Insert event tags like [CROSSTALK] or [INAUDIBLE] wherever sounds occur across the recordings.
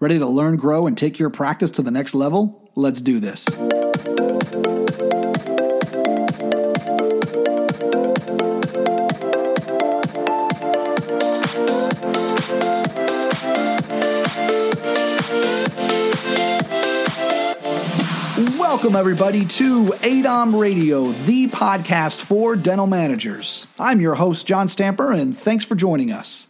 Ready to learn, grow, and take your practice to the next level? Let's do this. Welcome, everybody, to ADOM Radio, the podcast for dental managers. I'm your host, John Stamper, and thanks for joining us.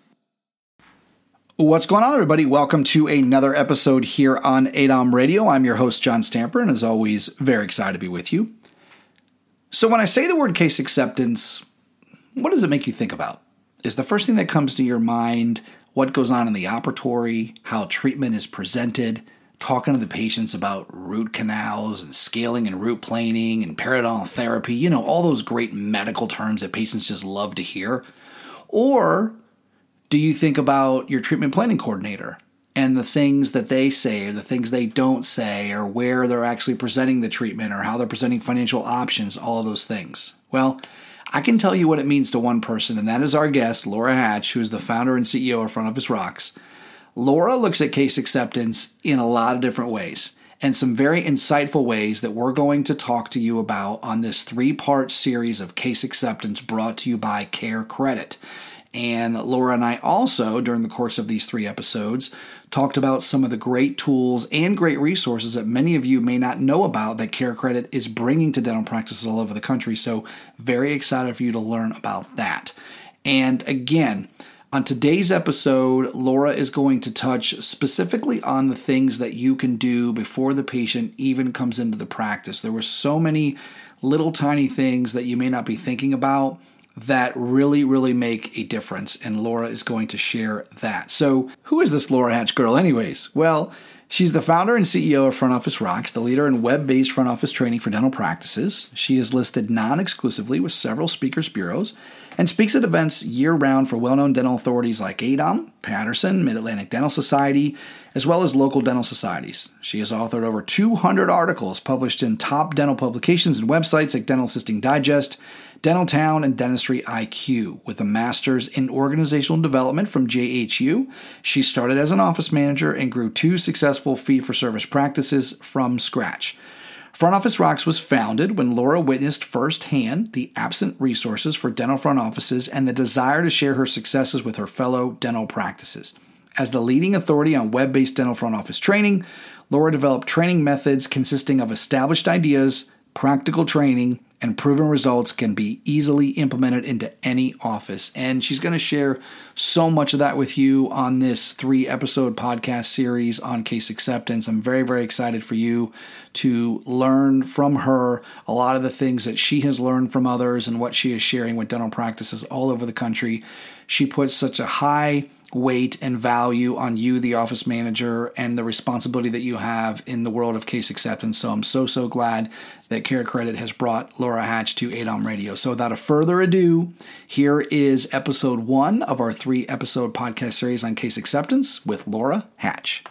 What's going on, everybody? Welcome to another episode here on ADOM Radio. I'm your host, John Stamper, and as always, very excited to be with you. So, when I say the word case acceptance, what does it make you think about? Is the first thing that comes to your mind what goes on in the operatory, how treatment is presented? talking to the patients about root canals and scaling and root planing and periodontal therapy, you know, all those great medical terms that patients just love to hear? Or do you think about your treatment planning coordinator and the things that they say or the things they don't say or where they're actually presenting the treatment or how they're presenting financial options, all of those things? Well, I can tell you what it means to one person, and that is our guest, Laura Hatch, who is the founder and CEO of Front Office Rocks. Laura looks at case acceptance in a lot of different ways and some very insightful ways that we're going to talk to you about on this three part series of case acceptance brought to you by Care Credit. And Laura and I also, during the course of these three episodes, talked about some of the great tools and great resources that many of you may not know about that Care Credit is bringing to dental practices all over the country. So, very excited for you to learn about that. And again, on today's episode, Laura is going to touch specifically on the things that you can do before the patient even comes into the practice. There were so many little tiny things that you may not be thinking about that really, really make a difference, and Laura is going to share that. So, who is this Laura Hatch girl, anyways? Well, She's the founder and CEO of Front Office Rocks, the leader in web based front office training for dental practices. She is listed non exclusively with several speakers' bureaus and speaks at events year round for well known dental authorities like ADOM, Patterson, Mid Atlantic Dental Society, as well as local dental societies. She has authored over 200 articles published in top dental publications and websites like Dental Assisting Digest, Dental Town, and Dentistry IQ. With a master's in organizational development from JHU, she started as an office manager and grew two successful fee for service practices from scratch. Front Office Rocks was founded when Laura witnessed firsthand the absent resources for dental front offices and the desire to share her successes with her fellow dental practices. As the leading authority on web based dental front office training, Laura developed training methods consisting of established ideas, practical training, and proven results can be easily implemented into any office. And she's going to share so much of that with you on this three episode podcast series on case acceptance. I'm very, very excited for you to learn from her a lot of the things that she has learned from others and what she is sharing with dental practices all over the country. She puts such a high weight and value on you, the office manager, and the responsibility that you have in the world of case acceptance. So I'm so, so glad that Care Credit has brought Laura Hatch to ADOM Radio. So without a further ado, here is episode one of our three episode podcast series on case acceptance with Laura Hatch.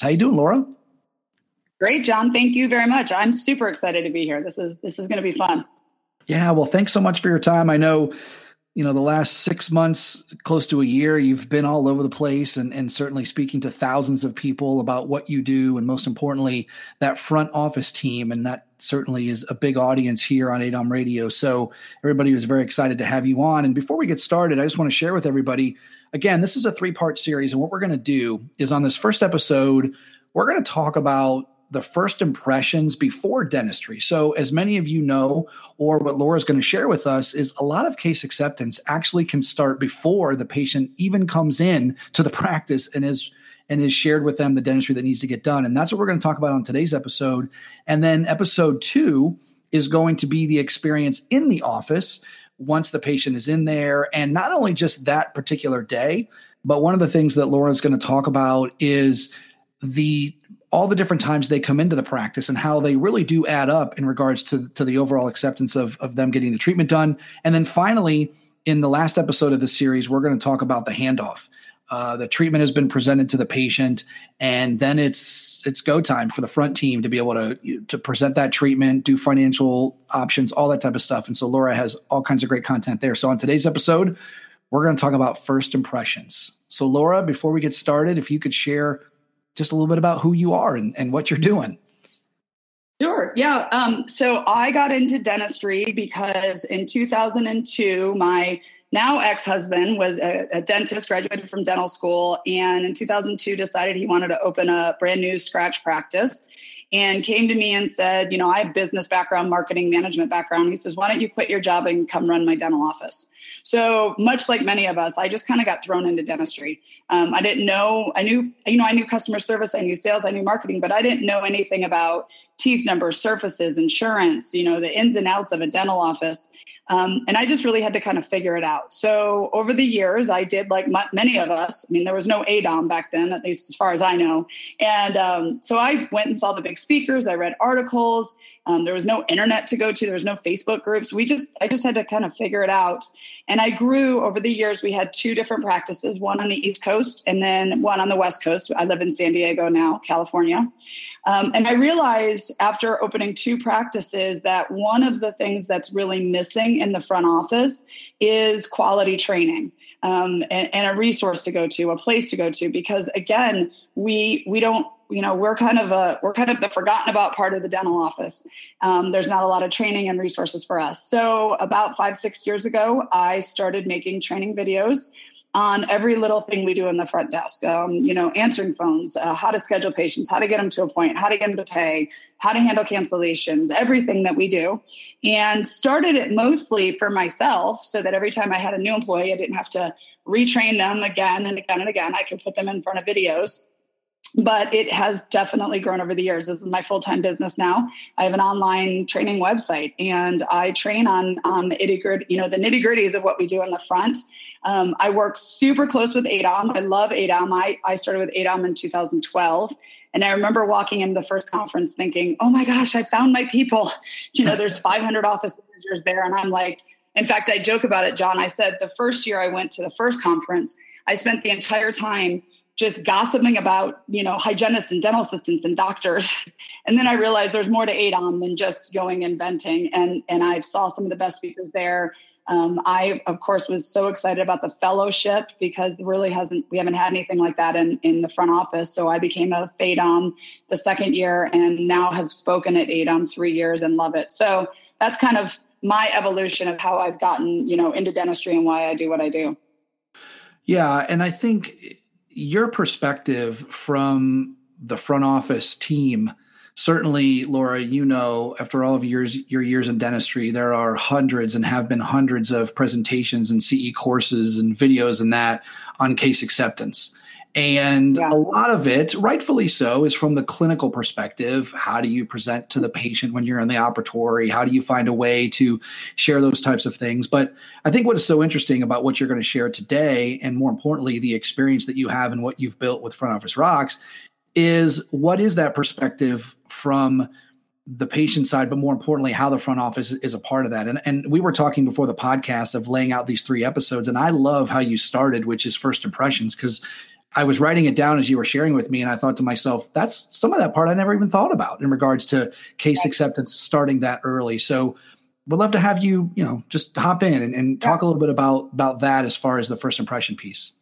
How you doing, Laura? Great, John. Thank you very much. I'm super excited to be here. This is this is going to be fun. Yeah, well, thanks so much for your time. I know, you know, the last six months, close to a year, you've been all over the place and, and certainly speaking to thousands of people about what you do. And most importantly, that front office team. And that certainly is a big audience here on ADOM Radio. So everybody was very excited to have you on. And before we get started, I just want to share with everybody again, this is a three part series. And what we're going to do is on this first episode, we're going to talk about the first impressions before dentistry. So, as many of you know, or what Laura's going to share with us, is a lot of case acceptance actually can start before the patient even comes in to the [LAUGHS] practice and is and is shared with them the dentistry that needs to get done. And that's what we're going to talk about on today's episode. And then episode two is going to be the experience in the office once the patient is in there, and not only just that particular day, but one of the things that Laura's going to talk about is the all the different times they come into the practice and how they really do add up in regards to, to the overall acceptance of, of them getting the treatment done. And then finally, in the last episode of the series, we're going to talk about the handoff. Uh, the treatment has been presented to the patient, and then it's it's go time for the front team to be able to to present that treatment, do financial options, all that type of stuff. And so Laura has all kinds of great content there. So on today's episode, we're going to talk about first impressions. So, Laura, before we get started, if you could share just a little bit about who you are and, and what you're doing. Sure. Yeah. Um, so I got into dentistry because in 2002, my now ex-husband was a, a, dentist graduated from dental school and in 2002 decided he wanted to open a brand new scratch practice and came to me and said you know i have business background marketing management background. He says why don't you quit your job and come run my dental office? So much like many of us i just kind of got thrown into dentistry. Um, i didn't know i knew you know i knew customer service i knew sales i knew marketing but i didn't know anything about teeth numbers surfaces insurance you know the ins and outs of a dental office um, and I just really had to kind of figure it out. So over the years, I did like many of us. I mean, there was no ADOM back then, at least as far as I know. And um, so I went and saw the big speakers. I read articles. Um, there was no internet to go to. There was no Facebook groups. We just, I just had to kind of figure it out. And I grew over the years. We had two different practices, one on the East Coast and then one on the West Coast. I live in San Diego now, California. Um, and I realized after opening two practices that one of the things that's really missing in the front office is quality training. Um, and, and, a resource to go to, a place to go to, because again, we we don't you know we're kind of a we're kind of the forgotten about part of the dental office. Um, there's not a lot of training and resources for us. So about five six years ago i started making training videos on every little thing we do in the front desk. Um, you know answering phones uh, how to schedule patients how to get them to a point how to get them to pay how to handle cancellations everything that we do. And started it mostly for myself so that every time i had a new employee i didn't have to retrain them again and again and again. I could put them in front of videos but it has definitely grown over the years. This is my full time business now. I have an online training website, and I train on on the itty gritty, you know, the nitty gritties of what we do in the front. Um, I work super close with ADOM. I love ADOM. I, I started with ADOM in 2012. And I remember walking into the first conference thinking, oh my gosh, I found my people. [LAUGHS] You know, there's [LAUGHS] 500 office managers there. And I'm like, in fact, I joke about it, John. I said the first year I went to the first conference, I spent the entire time just gossiping about you know hygienists and dental assistants and doctors. [LAUGHS] And then i realized there's more to ADOM than just going and venting. And and i saw some of the best speakers there. Um, i of course was so excited about the fellowship because really hasn't we haven't had anything like that in in the front office. So i became a FADOM the second year and now have spoken at ADOM three years and love it. So that's kind of my evolution of how i've gotten you know into dentistry and why i do what i do. Yeah and i think your perspective from the front office team certainly laura you know after all of yours your years in dentistry there are hundreds and have been hundreds of presentations and ce courses and videos and that on case acceptance and yeah. a lot of it, rightfully so, is from the clinical perspective. How do you present to the patient when you're in the operatory? How do you find a way to share those types of things? But I think what is so interesting about what you're going to share today, and more importantly, the experience that you have and what you've built with Front Office Rocks, is what is that perspective from the patient side, but more importantly, how the front office is a part of that. And and we were talking before the podcast of laying out these three episodes, and I love how you started, which is first impressions, because I was writing it down as you were sharing with me, and I thought to myself, that's some of that part I never even thought about in regards to case acceptance starting that early. So we'd love to have you, you know, just hop in and, and talk a little bit about about that as far as the first impression piece.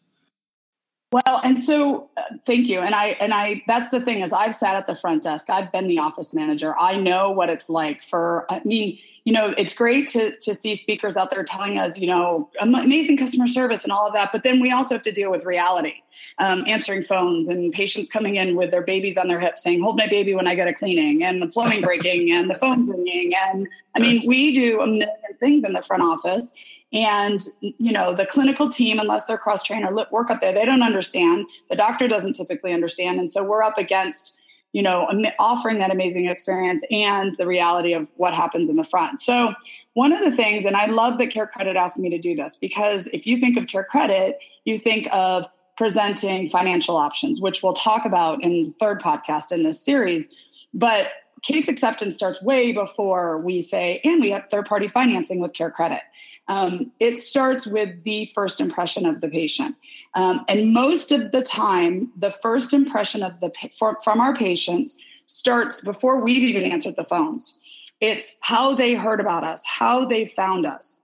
Well, and so uh, thank you. And I and I that's the thing is I've sat at the front desk. I've been the office manager. I know what it's like for I mean you know, it's great to to see speakers out there telling us, you know, amazing customer service and all of that. But then we also have to deal with reality, um, answering phones and patients coming in with their babies on their hips saying, "Hold my baby when I get a cleaning," and the plumbing [LAUGHS] breaking and the phone ringing. And I mean, we do a million things in the front office. And you know, the clinical team, unless they're cross trained or work up there, they don't understand. The doctor doesn't typically understand, and so we're up against you know, offering that amazing experience and the reality of what happens in the front. So, one of the things, and I love that Care Credit asked me to do this because if you think of Care Credit, you think of presenting financial options, which we'll talk about in the third podcast in this series. But case acceptance starts way before we say, and we have third party financing with Care Credit. Um, it starts with the first impression of the patient. Um, and most of the time, the first impression of the for, from our patients starts before we've even answered the phones. It's how they heard about us, how they found us.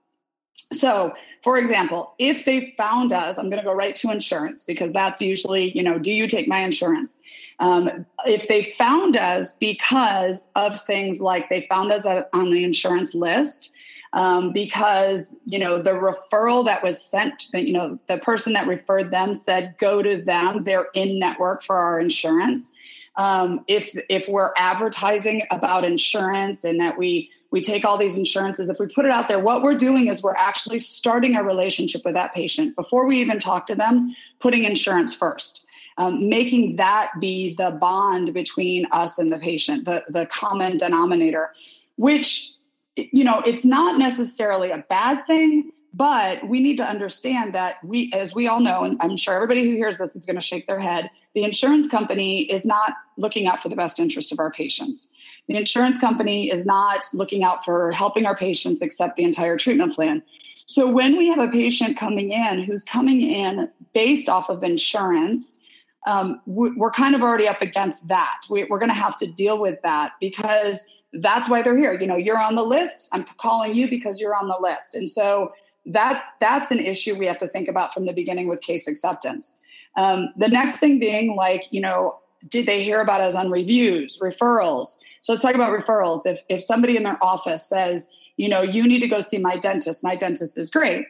So, for example, if they found us, I'm going to go right to insurance because that's usually, you know, do you take my insurance? Um, if they found us because of things like they found us on the insurance list, um, because you know the referral that was sent, you know, the person that referred them said go to them. They're in network for our insurance. Um, if if we're advertising about insurance and that we we take all these insurances, if we put it out there, what we're doing is we're actually starting a relationship with that patient before we even talk to them, putting insurance first. Um, making that be the bond between us and the patient, the, the common denominator, which, you know, it's not necessarily a bad thing, but we need to understand that we, as we all know, and I'm sure everybody who hears this is going to shake their head, the insurance company is not looking out for the best interest of our patients. The insurance company is not looking out for helping our patients accept the entire treatment plan. So when we have a patient coming in who's coming in based off of insurance, um, we're kind of already up against that. We, we're going to have to deal with that because that's why they're here. You know, you're on the list. I'm calling you because you're on the list, and so that that's an issue we have to think about from the beginning with case acceptance. Um, the next thing being like, you know, did they hear about us on reviews, referrals? So let's talk about referrals. If if somebody in their office says, you know, you need to go see my dentist, my dentist is great.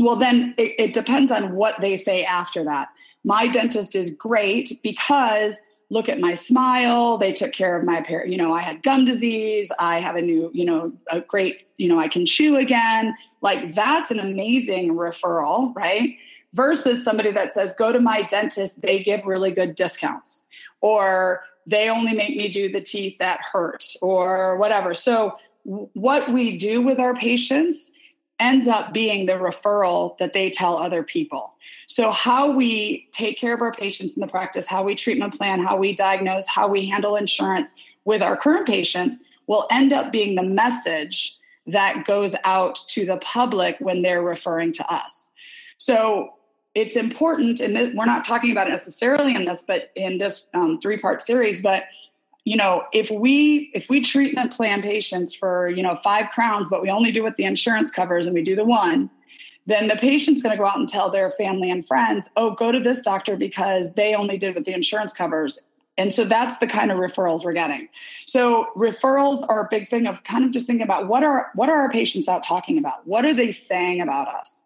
Well, then it, it depends on what they say after that. My dentist is great because look at my smile. They took care of my perio. You know, I had gum disease. I have a new, you know, a great, you know, I can chew again. Like that's an amazing referral, right? Versus somebody that says, go to my dentist, they give really good discounts. Or they only make me do the teeth that hurt or whatever. So, what we do with our patients ends up being the referral that they tell other people. So, how we take care of our patients in the practice, how we treatment plan, how we diagnose, how we handle insurance with our current patients will end up being the message that goes out to the public when they're referring to us. So, it's important, and we're not talking about it necessarily in this, but in this um, three part series, but you know if we if we treatment plan patients for you know five crowns but we only do what the insurance covers and we do the one then the patient's going to go out and tell their family and friends oh go to this doctor because they only did what the insurance covers. And so that's the kind of referrals we're getting. So referrals are a big thing of kind of just thinking about what are what are our patients out talking about? What are they saying about us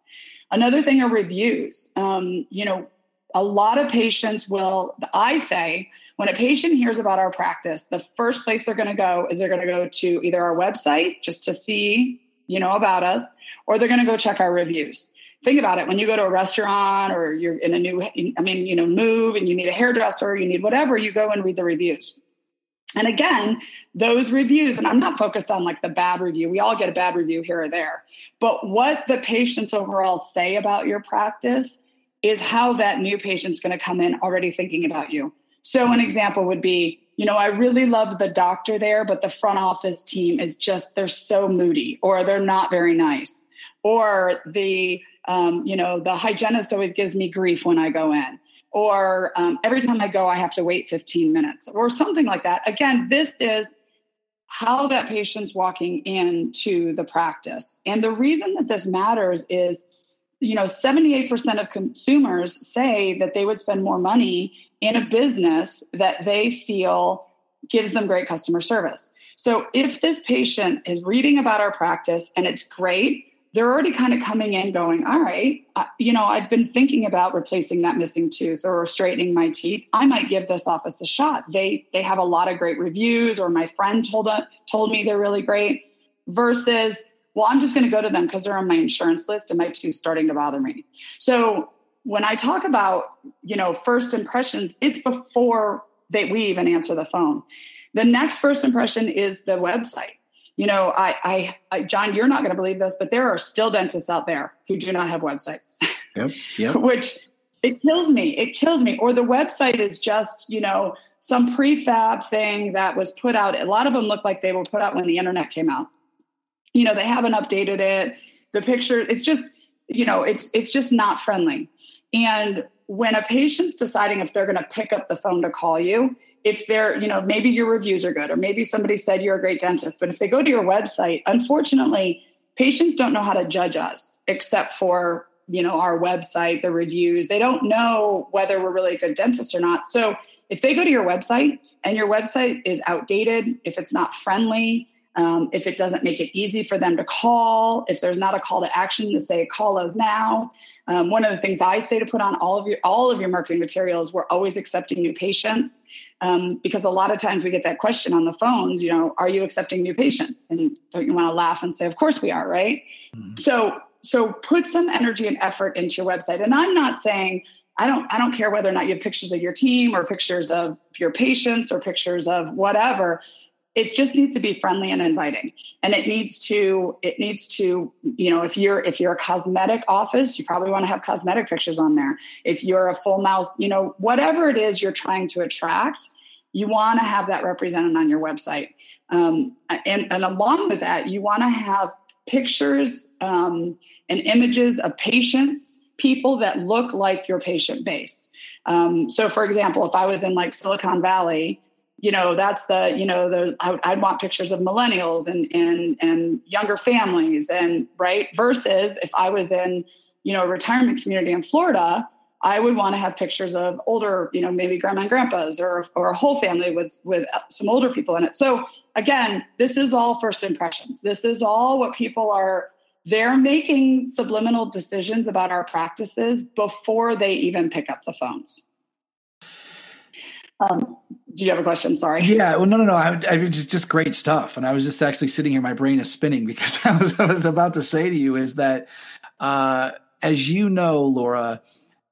Another thing are reviews. Um, you know, a lot of patients will, I say, when a patient hears about our practice, the first place they're going to go is they're going to go to either our website just to see, you know, about us, or they're going to go check our reviews. Think about it. When you go to a restaurant or you're in a new, I mean, you know, move and you need a hairdresser, you need whatever, you go and read the reviews. And again, those reviews, and I'm not focused on like the bad review, we all get a bad review here or there. But what the patients overall say about your practice is how that new patient's going to come in already thinking about you. So, an example would be, you know, I really love the doctor there, but the front office team is just, they're so moody or they're not very nice. Or the, um, you know, the hygienist always gives me grief when I go in or um, every time I go, I have to wait 15 minutes or something like that. Again, this is how that patient's walking into the practice. And the reason that this matters is, you know, 78% of consumers say that they would spend more money in a business that they feel gives them great customer service. So if this patient is reading about our practice and it's great, they're already kind of coming in going, all right, you know, I've been thinking about replacing that missing tooth or straightening my teeth. I might give this office a shot. They they have a lot of great reviews, or my friend told uh, told me they're really great. Versus, well, I'm just going to go to them because they're on my insurance list and my tooth starting to bother me. So when I talk about you know first impressions, it's before that we even answer the phone. The next first impression is the website you know, I, I, I John, you're not going to believe this, but there are still dentists out there who do not have websites. Yep. Yep. [LAUGHS] Which it kills me. It kills me. Or the website is just, you know, some prefab thing that was put out. A lot of them look like they were put out when the internet came out. You know, they haven't updated it. The picture, it's just, you know, it's it's just not friendly. And when a patient's deciding if they're going to pick up the phone to call you, if they're, you know, maybe your reviews are good, or maybe somebody said you're a great dentist, but if they go to your website, unfortunately, patients don't know how to judge us except for you know our website the reviews. They don't know whether we're really a good dentist or not. So if they go to your website and your website is outdated if it's not friendly um, if it doesn't make it easy for them to call, if there's not a call to action to say call us now. Um, one of the things I say to put on all of your all of your marketing materials, we're always accepting new patients um, because a lot of times we get that question on the phones. You know, are you accepting new patients? And don't you want to laugh and say, of course we are, right? Mm-hmm. So so put some energy and effort into your website. And I'm not saying I don't I don't care whether or not you have pictures of your team or pictures of your patients or pictures of whatever it just needs to be friendly and inviting. And it needs to it needs to you know if you're if you're a cosmetic office you probably want to have cosmetic pictures on there. If you're a full mouth you know whatever it is you're trying to attract you want to have that represented on your website. Um, and, and along with that you want to have pictures um, and images of patients people that look like your patient base. Um, so for example if i was in like silicon valley you know that's the you know the I'd want pictures of millennials and and and younger families and right versus if I was in you know a retirement community in Florida I would want to have pictures of older, you know, maybe grandma and grandpas or or a whole family with with some older people in it. So again, this is all first impressions. This is all what people are they're making subliminal decisions about our practices before they even pick up the phones. Um, do you have a question? Sorry. Yeah. Well, no, no, no. I, I just just great stuff, and I was just actually sitting here. My brain is spinning [LAUGHS] because I was I was about to say to you is that, uh, as you know, Laura,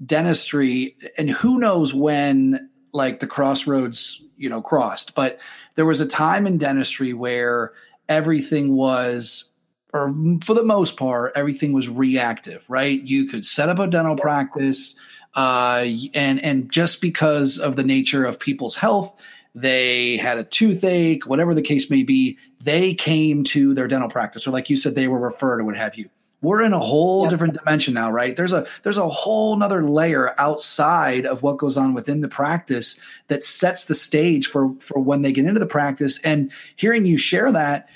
dentistry, and who knows when like the crossroads you know crossed, but there was a time in dentistry where everything was or for the most part, everything was reactive, right? You could set up a dental practice uh, and and just because of the nature of people's health, they had a toothache, whatever the case may be, they came to their dental practice, or like you said, they were referred or what have you. We're in a whole yep. different dimension now, right? There's a there's a whole nother layer outside of what goes on within the practice that sets the stage for for when they get into the practice. And hearing you share that,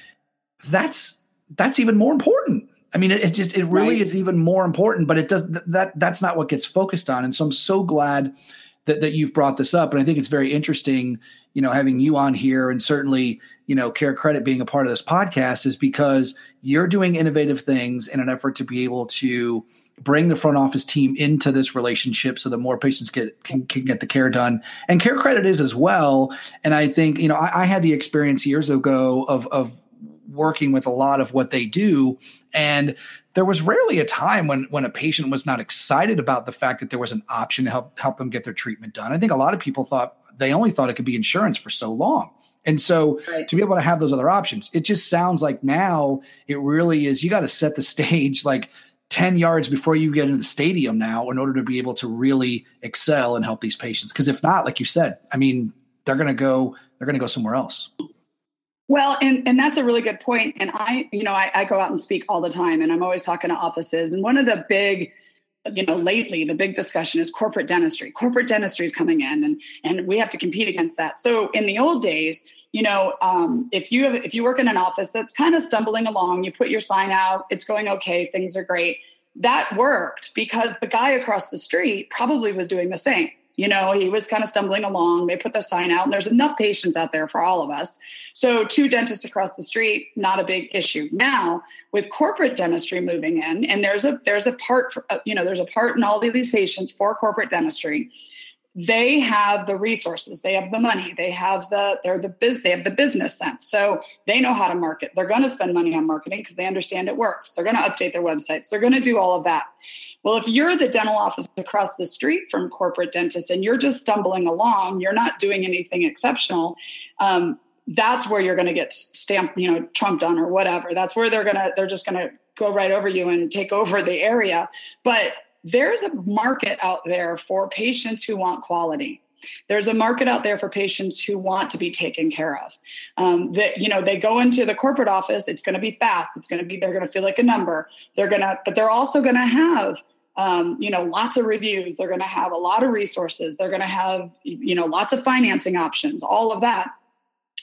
that's that's even more important I mean, it, it just it really right. is even more important, but it does that that's not what gets focused on. And so I'm so glad that that you've brought this up, and I think it's very interesting. You know, having you on here, and certainly you know, Care Credit being a part of this podcast is because you're doing innovative things in an effort to be able to bring the front office team into this relationship so that more patients get can, can get the care done and care credit is as well and i think you know I, I had the experience years ago of of working with a lot of what they do and there was rarely a time when when a patient was not excited about the fact that there was an option to help help them get their treatment done. I think a lot of people thought they only thought it could be insurance for so long. And so right. to be able to have those other options, it just sounds like now it really is you got to set the stage like 10 yards before you get into the stadium now in order to be able to really excel and help these patients. Because if not, like you said, I mean, they're going to go, they're going to go somewhere else. Well, and, and that's a really good point. And I, you know, I, I go out and speak all the time and I'm always talking to offices. And one of the big, you know, lately the big discussion is corporate dentistry. Corporate dentistry is coming in and and we have to compete against that. So in the old days, you know, um, if you have if you work in an office that's kind of stumbling along, you put your sign out, it's going okay, things are great. That worked because the guy across the street probably was doing the same. You know, he was kind of stumbling along. They put the sign out, and there's enough patients out there for all of us. So, two dentists across the street, not a big issue. Now, with corporate dentistry moving in, and there's a there's a part, for, uh, you know, there's a part in all of these patients for corporate dentistry. They have the resources, they have the money, they have the they're the biz, they have the business sense. So they know how to market. They're going to spend money on marketing because they understand it works. They're going to update their websites. They're going to do all of that. Well, if you're the dental office across the street from corporate dentist and you're just stumbling along, you're not doing anything exceptional. Um, that's where you're going to get stamped, you know, trumped on or whatever. That's where they're going to, they're just going to go right over you and take over the area. But there's a market out there for patients who want quality. There's a market out there for patients who want to be taken care of. Um, that you know, they go into the corporate office. It's going to be fast. It's going to be. They're going to feel like a number. They're going to, but they're also going to have um, you know, lots of reviews. They're going to have a lot of resources. They're going to have, you know, lots of financing options, all of that.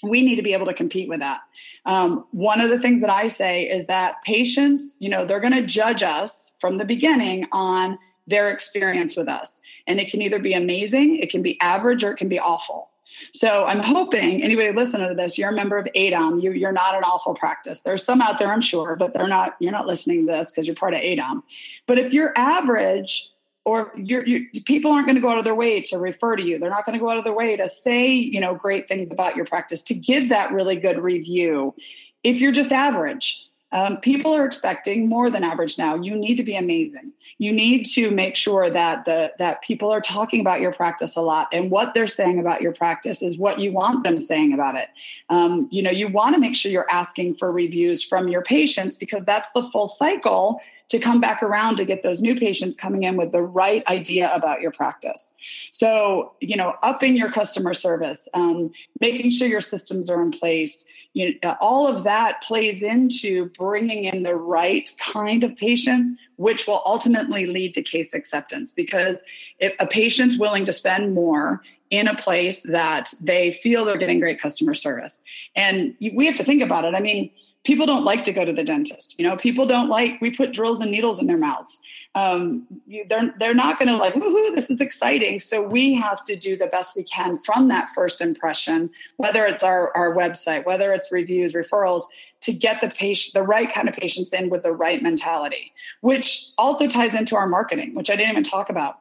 We need to be able to compete with that. Um, one of the things that I say is that patients, you know, they're going to judge us from the beginning on their experience with us. And it can either be amazing, it can be average, or it can be awful. So I'm hoping anybody listening to this, you're a member of ADOM. You, you're not an awful practice. There's some out there, I'm sure, but they're not. You're not listening to this because you're part of ADOM. But if you're average, or you're, you, people aren't going to go out of their way to refer to you. They're not going to go out of their way to say, you know, great things about your practice, to give that really good review. If you're just average, um, people are expecting more than average now. You need to be amazing. You need to make sure that the that people are talking about your practice a lot, and what they're saying about your practice is what you want them saying about it. Um, you know, you want to make sure you're asking for reviews from your patients because that's the full cycle to come back around to get those new patients coming in with the right idea about your practice. So, you know, upping your customer service, um, making sure your systems are in place, you know, uh, all of that plays into bringing in the right kind of patients, which will ultimately lead to case acceptance. Because if a patient's willing to spend more in a place that they feel they're getting great customer service, and we have to think about it. I mean, people don't like to go to the dentist. You know, people don't like we put drills and needles in their mouths. Um, you, they're they're not going to like, woohoo, this is exciting. So we have to do the best we can from that first impression, whether it's our our website, whether it's reviews, referrals, to get the patient the right kind of patients in with the right mentality, which also ties into our marketing, which I didn't even talk about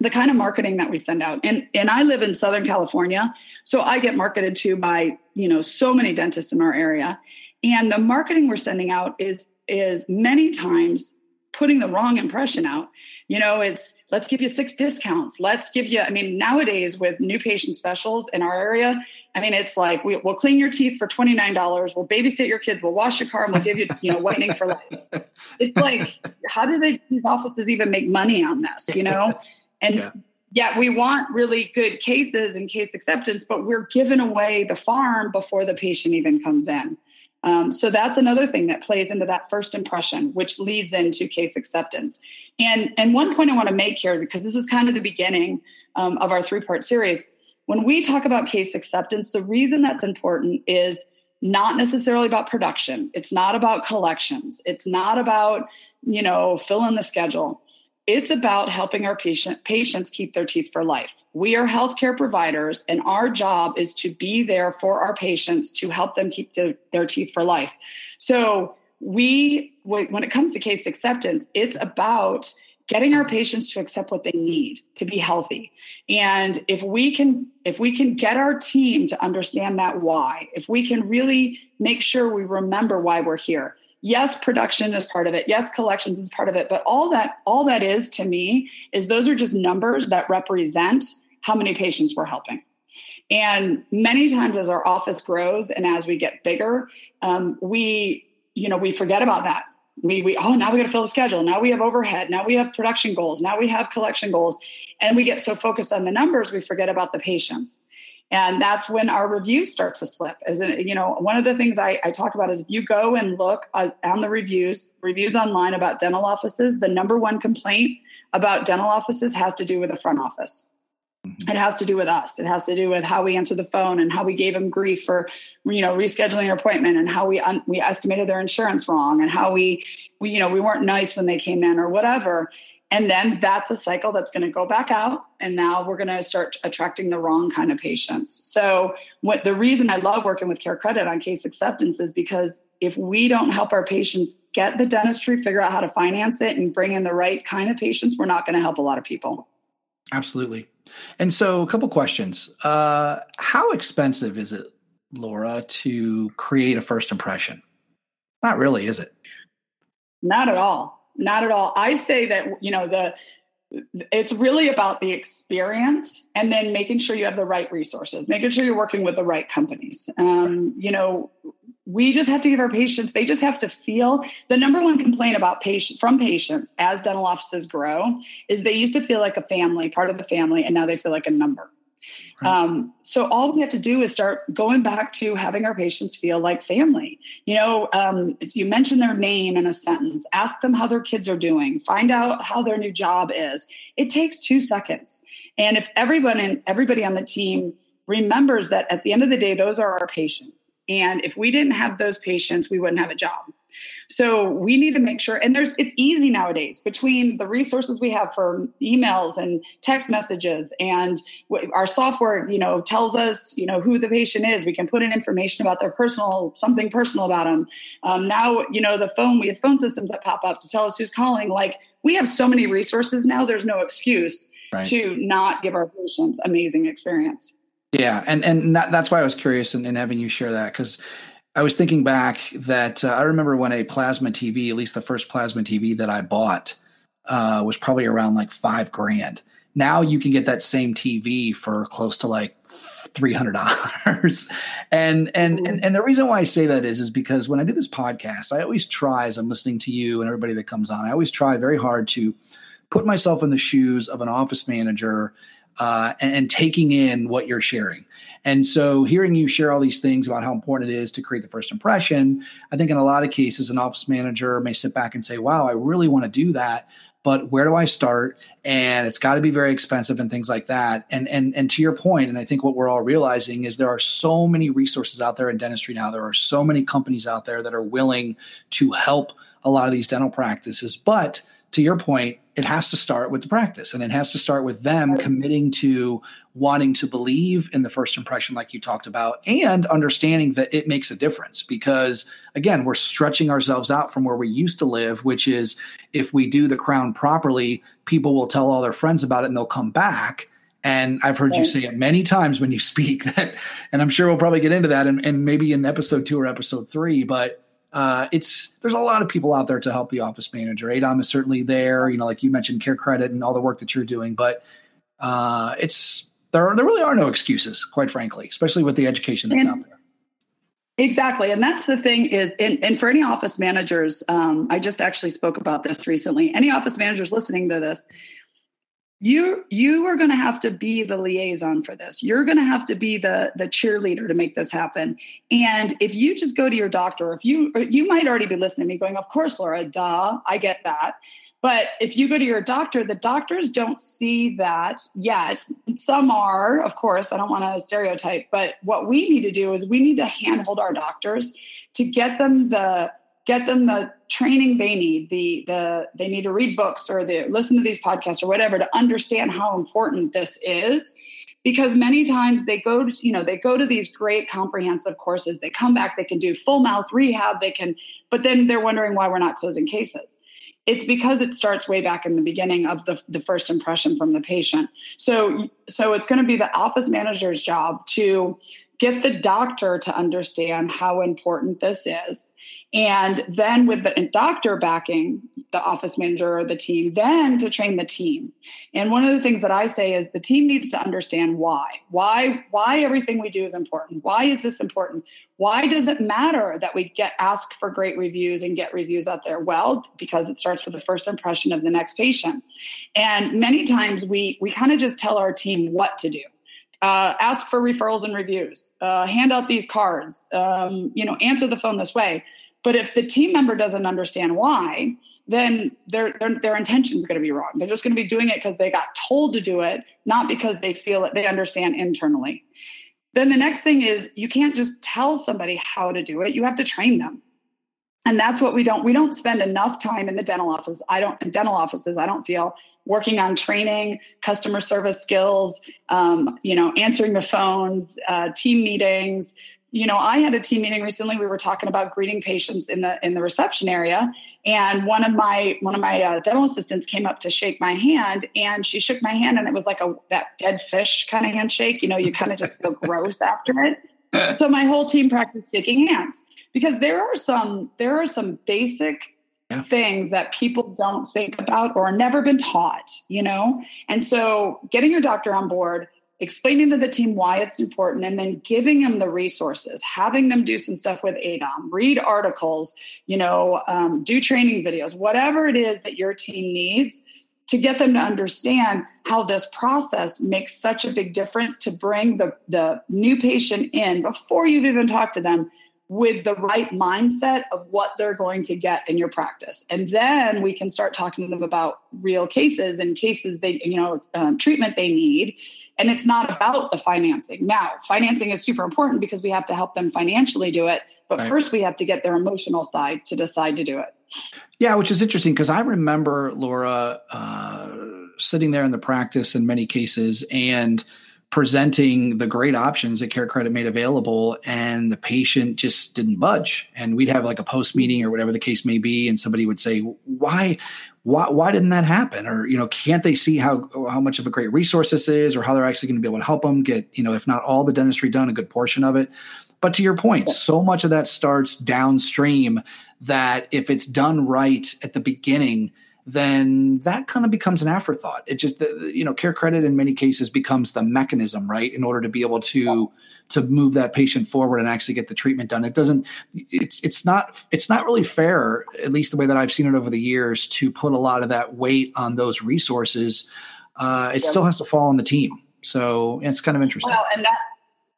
the kind of marketing that we send out and and i live in southern california so i get marketed to by you know so many dentists in our area and the marketing we're sending out is is many times putting the wrong impression out. You know it's let's give you six discounts. Let's give you i mean nowadays with new patient specials in our area i mean it's like we, will clean your teeth for $29 we'll babysit your kids. We'll wash your car and we'll give you you know whitening for life. It's like how do they, these offices even make money on this you know? [LAUGHS] And yeah. yeah we want really good cases and case acceptance but we're giving away the farm before the patient even comes in um, so that's another thing that plays into that first impression, which leads into case acceptance. And and one point I want to make here, because this is kind of the beginning um, of our three part series. When we talk about case acceptance, the reason that's important is not necessarily about production. It's not about collections. It's not about you know filling in the schedule. It's about helping our patient patients keep their teeth for life. We are healthcare providers, and our job is to be there for our patients to help them keep the, their teeth for life. So we, when it comes to case acceptance, it's about getting our patients to accept what they need to be healthy and if we can if we can get our team to understand that why if we can really make sure we remember why we're here yes production is part of it. Yes collections is part of it. But all that all that is to me is those are just numbers that represent how many patients we're helping. And many times as our office grows and as we get bigger um, we you know we forget about that. We we oh now we got to fill the schedule. Now we have overhead. Now we have production goals. Now we have collection goals. And we get so focused on the numbers we forget about the patients and that's when our reviews start to slip as in, you know one of the things I, I, talk about is if you go and look uh, on the reviews reviews online about dental offices the number one complaint about dental offices has to do with the front office. Mm-hmm. it has to do with us. It has to do with how we answer the phone and how we gave them grief for you know rescheduling an appointment and how we un- we estimated their insurance wrong and how we we you know we weren't nice when they came in or whatever and then that's a cycle that's going to go back out. And now we're going to start attracting the wrong kind of patients. So, what the reason I love working with Care Credit on case acceptance is because if we don't help our patients get the dentistry, figure out how to finance it, and bring in the right kind of patients, we're not going to help a lot of people. Absolutely. And so, a couple questions. Uh, how expensive is it, Laura, to create a first impression? Not really, is it? Not at all not at all. I say that, you know, the it's really about the experience and then making sure you have the right resources, making sure you're working with the right companies. Um, you know, we just have to give our patients, they just have to feel the number one complaint about patient from patients as dental offices grow is they used to feel like a family, part of the family, and now they feel like a number. Right. Um, so all we have to do is start going back to having our patients feel like family. You know, um, you mention their name in a sentence, ask them how their kids are doing, find out how their new job is. It takes two seconds, and if everyone and everybody on the team remembers that at the end of the day, those are our patients. And if we didn't have those patients, we wouldn't have a job. So we need to make sure, and there's it's easy nowadays between the resources we have for emails and text messages, and our software, you know, tells us, you know, who the patient is. We can put in information about their personal, something personal about them. Um, now, you know, the phone, we have phone systems that pop up to tell us who's calling. Like we have so many resources now. There's no excuse right. to not give our patients amazing experience. Yeah, and and that, that's why I was curious in, in having you share that because I was thinking back that uh, I remember when a plasma TV, at least the first plasma TV that I bought, uh, was probably around like five grand. Now you can get that same TV for close to like three hundred dollars. [LAUGHS] and and and and the reason why I say that is is because when I do this podcast, I always try as I'm listening to you and everybody that comes on, I always try very hard to put myself in the shoes of an office manager uh, and, and, taking in what you're sharing. And so, hearing you share all these things about how important it is to create the first impression, I think in a lot of cases, an office manager may sit back and say, Wow, I really want to do that. But where do I start? And it's got to be very expensive and things like that. And and and to your point, and I think what we're all realizing is there are so many resources out there in dentistry now. There are so many companies out there that are willing to help a lot of these dental practices. But to your point, it has to start with the practice and it has to start with them committing to wanting to believe in the first impression like you talked about and understanding that it makes a difference. Because again we're stretching ourselves out from where we used to live which is if we do the crown properly people will tell all their friends about it and they'll come back. And I've heard you say it many times when you [LAUGHS] speak that, and I'm sure we'll probably get into that and, and maybe in episode two or episode three, but uh, it's there's a lot of people out there to help the office manager. ADOM is certainly there, you know, like you mentioned, Care Credit and all the work that you're doing. But uh, it's there. Are, There really are no excuses, quite frankly, especially with the education that's and, out there. Exactly, and that's the thing is, and, and for any office managers, um, I just actually spoke about this recently. Any office managers listening to this, you you are going to have to be the liaison for this. You're going to have to be the the cheerleader to make this happen. And if you just go to your doctor if you you might already be listening to me going of course laura duh i get that. But if you go to your doctor the doctors don't see that yet. Some are of course i don't want to stereotype but what we need to do is we need to handhold our doctors to get them the get them the training they need the the they need to read books or they listen to these podcasts or whatever to understand how important this is. Because many times they go to you know they go to these great comprehensive courses. They come back they can do full mouth rehab they can but then they're wondering why we're not closing cases. It's because it starts way back in the beginning of the, the first impression from the patient. So so it's going to be the office manager's job to get the doctor to understand how important this is and then with the doctor backing the office manager or the team, then to train the team. And one of the things that I say is the team needs to understand why. Why why everything we do is important. Why is this important? Why does it matter that we get asked for great reviews and get reviews out there? Well, because it starts with the first impression of the next patient. And many times we we kind of just tell our team what to do. Uh, ask for referrals and reviews. Uh, hand out these cards. Um, you know, answer the phone this way but if the team member doesn't understand why, then their their, their intention is going to be wrong. They're just going to be doing it because they got told to do it, not because they feel it. They understand internally. Then the next thing is you can't just tell somebody how to do it. You have to train them. And that's what we don't we don't spend enough time in the dental office. I don't in dental offices. I don't feel working on training, customer service skills, um, you know, answering the phones, uh, team meetings, you know i had a team meeting recently. We were talking about greeting patients in the in the reception area. And one of my one of my uh, dental assistants came up to shake my hand and she shook my hand and it was like a that dead fish kind of handshake. You know you kind of just feel gross [LAUGHS] after it. So my whole team practiced shaking hands. Because there are some there are some basic yeah. things that people don't think about or never been taught you know and so getting your doctor on board explaining to the team why it's important and then giving them the resources having them do some stuff with adom read articles you know um, do training videos whatever it is that your team needs to get them to understand how this process makes such a big difference to bring the, the new patient in before you've even talked to them with the right mindset of what they're going to get in your practice. And then we can start talking to them about real cases and cases they, you know, um, treatment they need. And it's not about the financing. Now, financing is super important because we have to help them financially do it. But right. first, we have to get their emotional side to decide to do it. Yeah, which is interesting because I remember Laura uh, sitting there in the practice in many cases and presenting the great options that CareCredit made available and the patient just didn't budge. And we'd have like a post meeting or whatever the case may be and somebody would say why why why didn't that happen? Or you know can't they see how how much of a great resource this is or how they're actually going to be able to help them get you know if not all the dentistry done a good portion of it? But to your point so much of that starts downstream that if it's done right at the beginning then that kind of becomes an afterthought. It just, you know, CareCredit in many cases becomes the mechanism, right, in order to be able to to move that patient forward and actually get the treatment done. It doesn't. It's it's not it's not really fair, at least the way that I've seen it over the years, to put a lot of that weight on those resources. Uh, it yeah. still has to fall on the team. So it's kind of interesting. Well, and that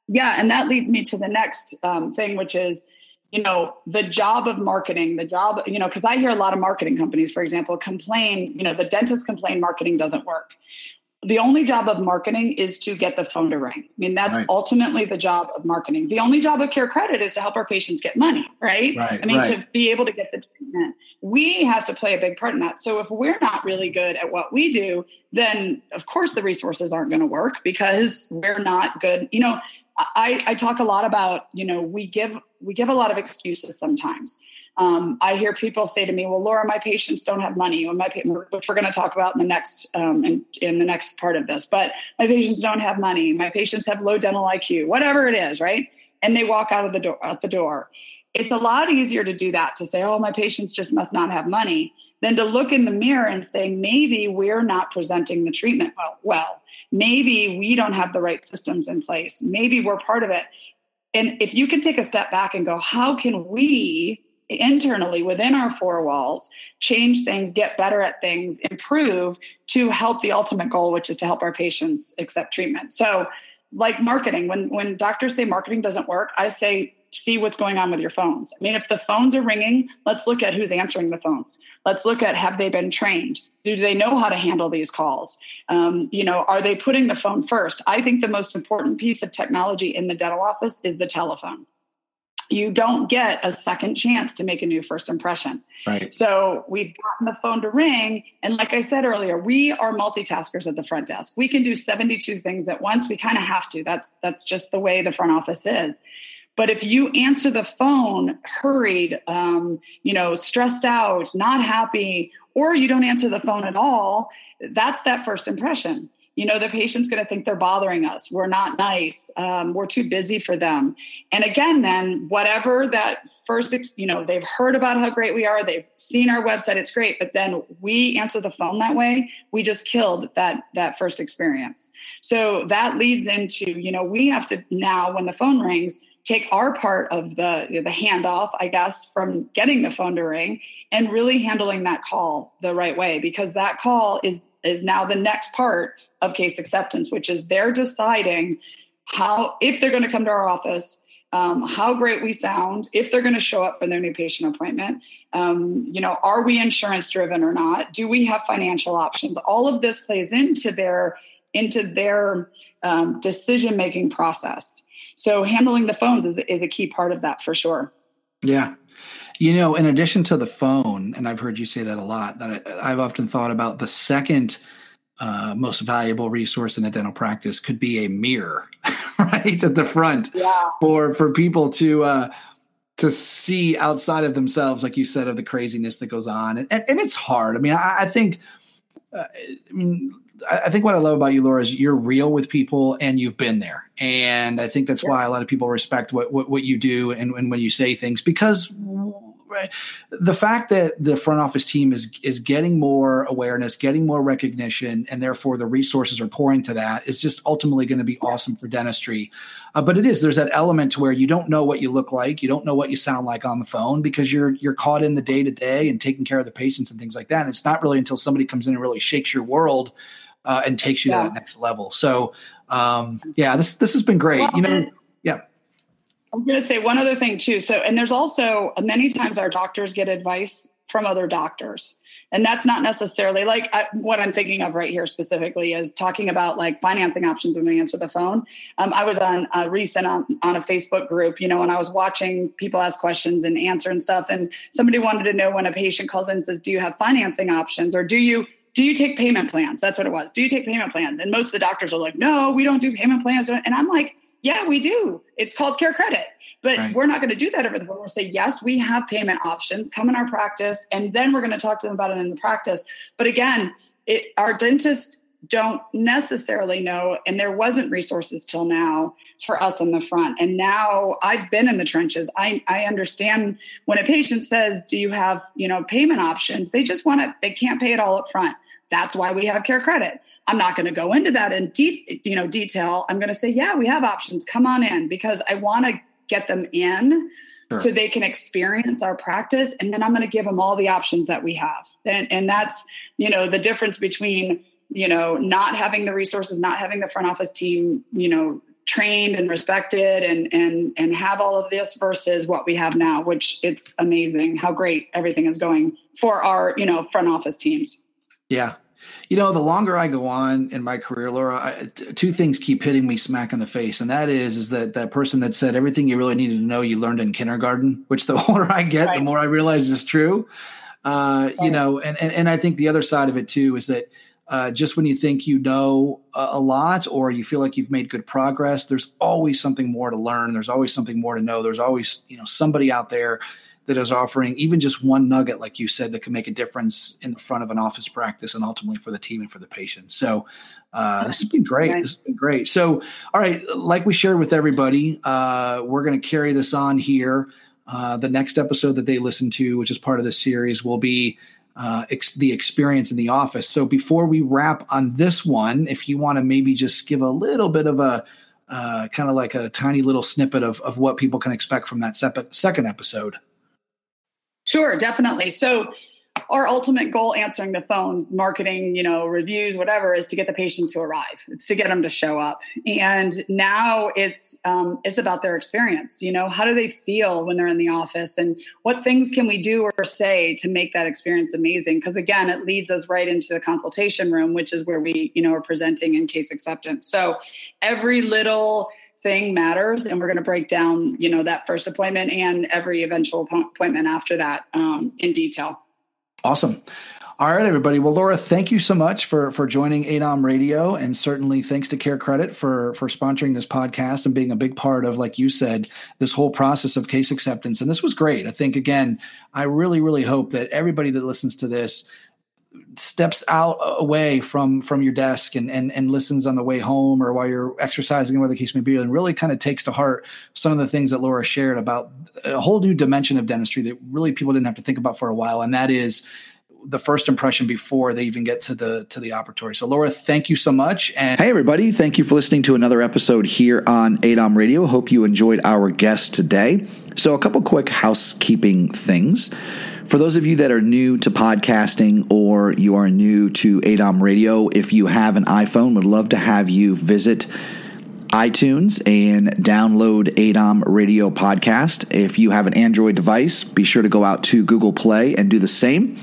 yeah, and that leads me to the next um, thing, which is you know the job of marketing the job you know because i hear a lot of marketing companies for example complain you know the dentists complain marketing doesn't work. The only job of marketing is to get the phone to ring. I mean that's right. ultimately the job of marketing. The only job of CareCredit is to help our patients get money right, right i mean right. to be able to get the treatment. We have to play a big part in that. So if we're not really good at what we do then of course the resources aren't going to work because we're not good you know I, I talk a lot about you know we give we give a lot of excuses sometimes. Um, I hear people say to me, "Well, Laura, my patients don't have money," which we're going to talk about in the next um, in, in the next part of this. But my patients don't have money. My patients have low dental IQ, whatever it is, right? And they walk out of the door out the door it's a lot easier to do that to say, oh, my patients just must not have money, than to look in the mirror and say, maybe we're not presenting the treatment well. well. Maybe we don't have the right systems in place. Maybe we're part of it. And if you can take a step back and go, how can we internally within our four walls change things, get better at things, improve to help the ultimate goal, which is to help our patients accept treatment? So, like marketing, when when doctors say marketing doesn't work, I say see what's going on with your phones. I mean, if the phones are ringing, let's look at who's answering the phones. Let's look at have they been trained? Do they know how to handle these calls? Um, you know, are they putting the phone first? I think the most important piece of technology in the dental office is the telephone. You don't get a second chance to make a new first impression. Right. So we've gotten the phone to ring. And like I said earlier, we are multitaskers at the front desk. We can do 72 things at once. We kind of have to. That's that's just the way the front office is. But if you answer the phone hurried, um, you know, stressed out, not happy, or you don't answer the phone at all, that's that first impression. You know, the patient's going to think they're bothering us. We're not nice. Um, we're too busy for them. And again, then whatever that first, you know, they've heard about how great we are. They've seen our website. It's great. But then we answer the phone that way. We just killed that that first experience. So that leads into, you know, we have to now when the phone rings take our part of the the handoff, I guess, from getting the phone to ring and really handling that call the right way because that call is is now the next part of case acceptance, which is they're deciding how if they're going to come to our office, um, how great we sound, if they're going to show up for their new patient appointment. Um, you know, are we insurance driven or not? Do we have financial options? All of this plays into their into their um, decision making process. So handling the phones is, is a key part of that for sure. Yeah. You know, in addition to the phone, and I've heard you say that a lot, that I, have often thought about the second uh, most valuable resource in a dental practice could be a mirror, [LAUGHS] right at the front yeah. for for people to uh, to see outside of themselves, like you said, of the craziness that goes on, and and, and it's hard. I mean, I, I think, uh, I mean, I think what I love about you, Laura, is you're real with people and you've been there. And I think that's yeah. why a lot of people respect what, what, what you do and, and, when you say things because right, the fact that the front office team is is getting more awareness, getting more recognition, and therefore the resources are pouring to that is just ultimately going to be awesome for dentistry. Uh, but it is there's that element to where you don't know what you look like, you don't know what you sound like on the phone because you're you're caught in the day to day and taking care of the patients and things like that. And it's not really until somebody comes in and really shakes your world uh, and takes you yeah. to that next level. So um, yeah, this this has been great. Well, you know, yeah. I was going to say one other thing too. So, and there's also many times our doctors get advice from other doctors. And that's not necessarily like I, what I'm thinking of right here specifically is talking about like financing options when we answer the phone. Um, I was on a recent on, on a Facebook group, you know, and I was watching people ask questions and answer and stuff. And somebody wanted to know when a patient calls in and says, Do you have financing options or do you do you take payment plans? That's what it was. Do you take payment plans? And most of the doctors are like, no, we don't do payment plans. And I'm like, yeah, we do. It's called CareCredit. But right. we're not going to do that over the phone. We'll say, yes, we have payment options. Come in our practice, and then we're going to talk to them about it in the practice. But again, it, our dentists don't necessarily know, and there wasn't resources till now for us in the front. And now I've been in the trenches. I, I understand when a patient says, "Do you have you know payment options?" They just want to. They can't pay it all up front. That's why we have CareCredit. I'm not going to go into that in deep, you know, detail. I'm going to say, yeah, we have options. Come on in because I want to get them in sure. so they can experience our practice and then i'm going to give them all the options that we have and, and that's you know the difference between you know not having the resources not having the front office team you know trained and respected and and and have all of this versus what we have now which it's amazing how great everything is going for our you know front office teams yeah you know, the longer I go on in my career, Laura, I, t- two things keep hitting me smack in the face, and that is, is that that person that said everything you really needed to know you learned in kindergarten. Which the [LAUGHS] older I get, right. the more I realize is true. Uh, right. You know, and, and and I think the other side of it too is that uh, just when you think you know a, a, lot or you feel like you've made good progress, there's always something more to learn. There's always something more to know. There's always you know somebody out there that is offering even just one nugget, like you said, that can make a difference in the front of an office practice and ultimately for the team and for the patient. So uh, this has been great. This has been great. So, all right, like we shared with everybody, uh, we're going to carry this on here. Uh, the next episode that they listen to, which is part of this series, will be uh, ex- the experience in the office. So, before we wrap on this one, if you want to maybe just give a little bit of a uh, kind of like a tiny little snippet of, of what people can expect from that sep- second episode. Sure, definitely. So our ultimate goal answering the phone marketing you know reviews whatever is to get the patient to arrive. It's to get them to show up. And now it's um, it's about their experience. You know how do they feel when they're in the office? And what things can we do or say to make that experience amazing? Because again it leads us right into the consultation room which is where we you know are presenting in case acceptance. So every little thing matters and we're going to break down you know that first appointment and every eventual appointment after that um, in detail. Awesome. All right everybody. Well laura thank you so much for for joining ADOM Radio and certainly thanks to CareCredit for for sponsoring this podcast and being a big part of like you said this whole process of case acceptance. And this was great. I think again i really really hope that everybody that listens to this steps out away from from your desk and, and and listens on the way home or while you're exercising, whatever the case may be, and really kind of takes to heart some of the things that Laura shared about a whole new dimension of dentistry that really people didn't have to think about for a while, and that is the first impression before they even get to the to the operatory. So Laura, thank you so much. And hey everybody, thank you for listening to another episode here on ADOM Radio. Hope you enjoyed our guest today. So a couple quick housekeeping things. For those of you that are new to podcasting or you are new to ADOM Radio, if you have an iPhone, would love to have you visit iTunes and download ADOM Radio Podcast. If you have an Android device, be sure to go out to Google Play and do the same.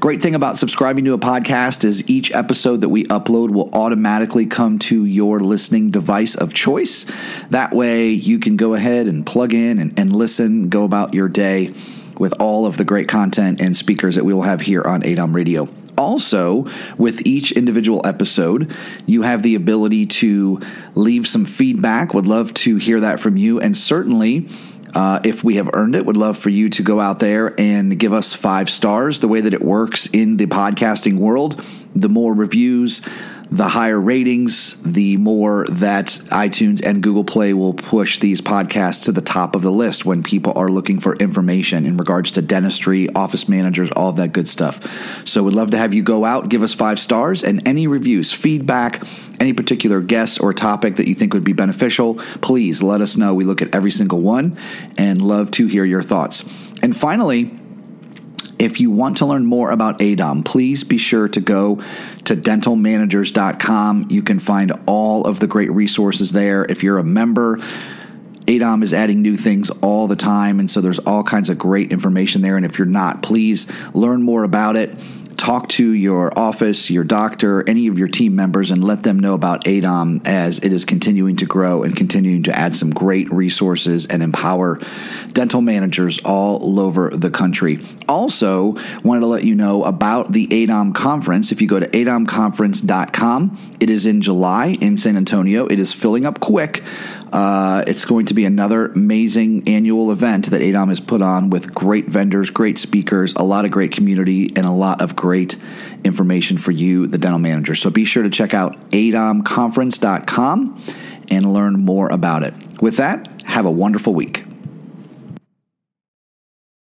Great thing about subscribing to a podcast is each episode that we upload will automatically come to your listening device of choice. That way, you can go ahead and plug in and, and listen, go about your day with all of the great content and speakers that we will have here on ADOM Radio. Also, with each individual episode, you have the ability to leave some feedback. Would love to hear that from you. And certainly, uh, if we have earned it, would love for you to go out there and give us five stars. The way that it works in the podcasting world, the more reviews, the higher ratings, the more that iTunes and Google Play will push these podcasts to the top of the list when people are looking for information in regards to dentistry, office managers, all of that good stuff. So we'd love to have you go out, give us five stars, and any reviews, feedback, any particular guest or topic that you think would be beneficial, please let us know. We look at every single one and love to hear your thoughts. And finally, if you want to learn more about ADOM, please be sure to go to dentalmanagers.com. You can find all of the great resources there. If you're a member, ADOM is adding new things all the time, and so there's all kinds of great information there. And if you're not, please learn more about it talk to your office, your doctor, any of your team members, and let them know about ADOM as it is continuing to grow and continuing to add some great resources and empower dental managers all over the country. Also, wanted to let you know about the ADOM conference. If you go to adomconference.com, it is in July in San Antonio. It is filling up quick. Uh, it's going to be another amazing annual event that ADOM has put on with great vendors, great speakers, a lot of great community, and a lot of great information for you, the dental manager. So be sure to check out adomconference.com and learn more about it. With that, have a wonderful week.